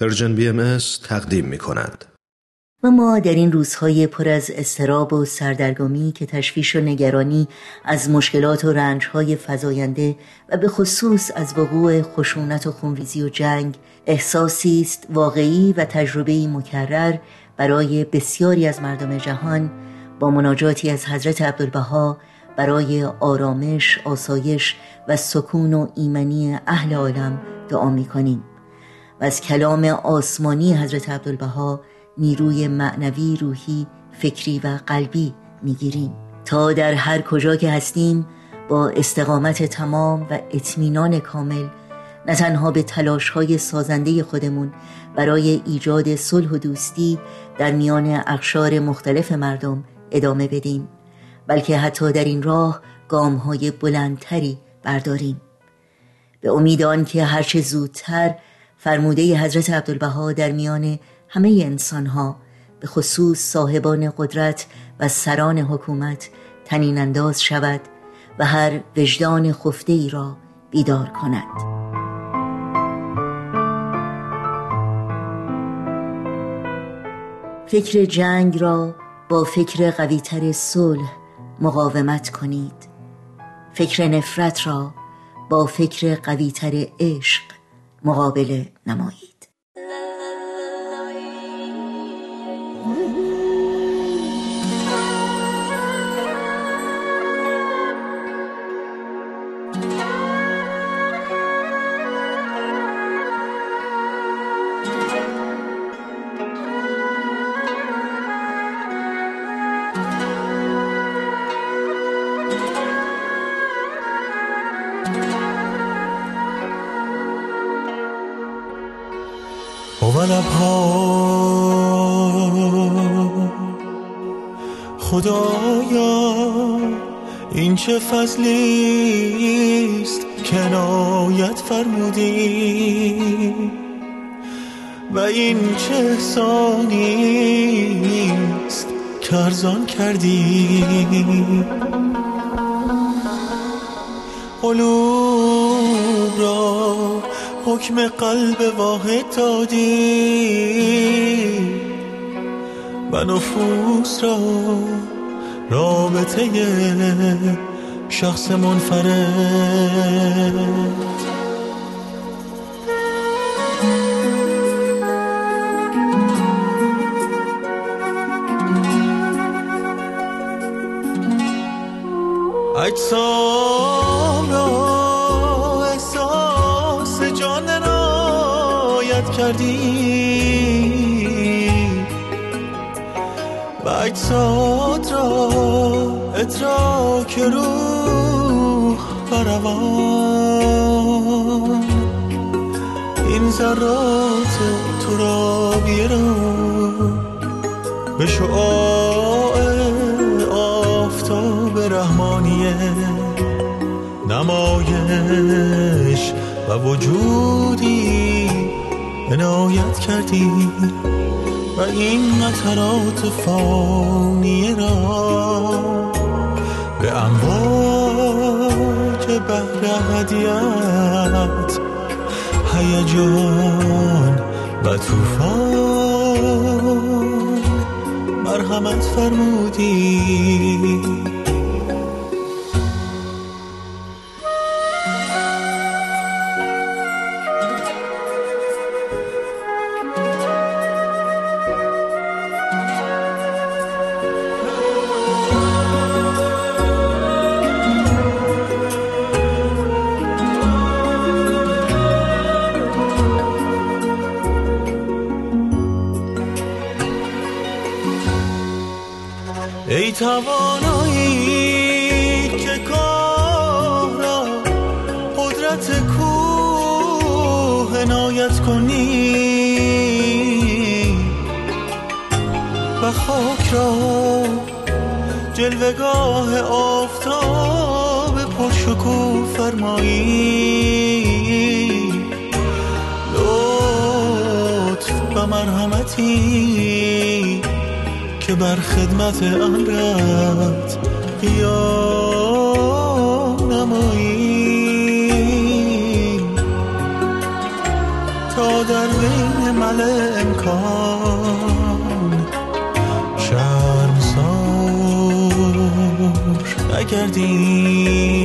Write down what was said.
Persian BMS تقدیم می کند. و ما در این روزهای پر از اضطراب و سردرگمی که تشویش و نگرانی از مشکلات و رنجهای فزاینده و به خصوص از وقوع خشونت و خونریزی و جنگ احساسی است واقعی و تجربه مکرر برای بسیاری از مردم جهان با مناجاتی از حضرت عبدالبها برای آرامش، آسایش و سکون و ایمنی اهل عالم دعا می کنیم و از کلام آسمانی حضرت عبدالبها نیروی معنوی روحی فکری و قلبی می‌گیریم. تا در هر کجا که هستیم با استقامت تمام و اطمینان کامل نه تنها به تلاش های سازنده خودمون برای ایجاد صلح و دوستی در میان اقشار مختلف مردم ادامه بدیم بلکه حتی در این راه گام های بلندتری برداریم. به امید آن که هرچه زودتر فرموده حضرت عبدالبها در میان همه انسان ها به خصوص صاحبان قدرت و سران حکومت تنین انداز شود و هر وجدان خفته ای را بیدار کند. فکر جنگ را با فکر قویتر صلح مقاومت کنید. فکر نفرت را با فکر قویتر عشق مقابله نمایید خدایا این چه فضلی است کنایت فرمودی؟ و این چه احسانی است کرزان کردی؟ قلوب را حکم قلب واحد دادی و نفوس را رابطه شخص منفرد. اجسام را کردی؟ اجساد را ادراک روح بروان این ذرات ترابیه را به شعاع آفتاب رحمانیه نمایش و وجودی عنایت کردی و این قطرات فانیه را به امواج بحر هدیت هیجان و توفان مرحمت فرمودی. ای توانایی که کار را قدرت کوه عنایت کنی و خاک را جلوگاه آفتاب پرشکوه فرمایی. لطف و مرحمتی بر خدمت امرت قیام نمایی تا در بین محل امکان شرمسار نگردیم.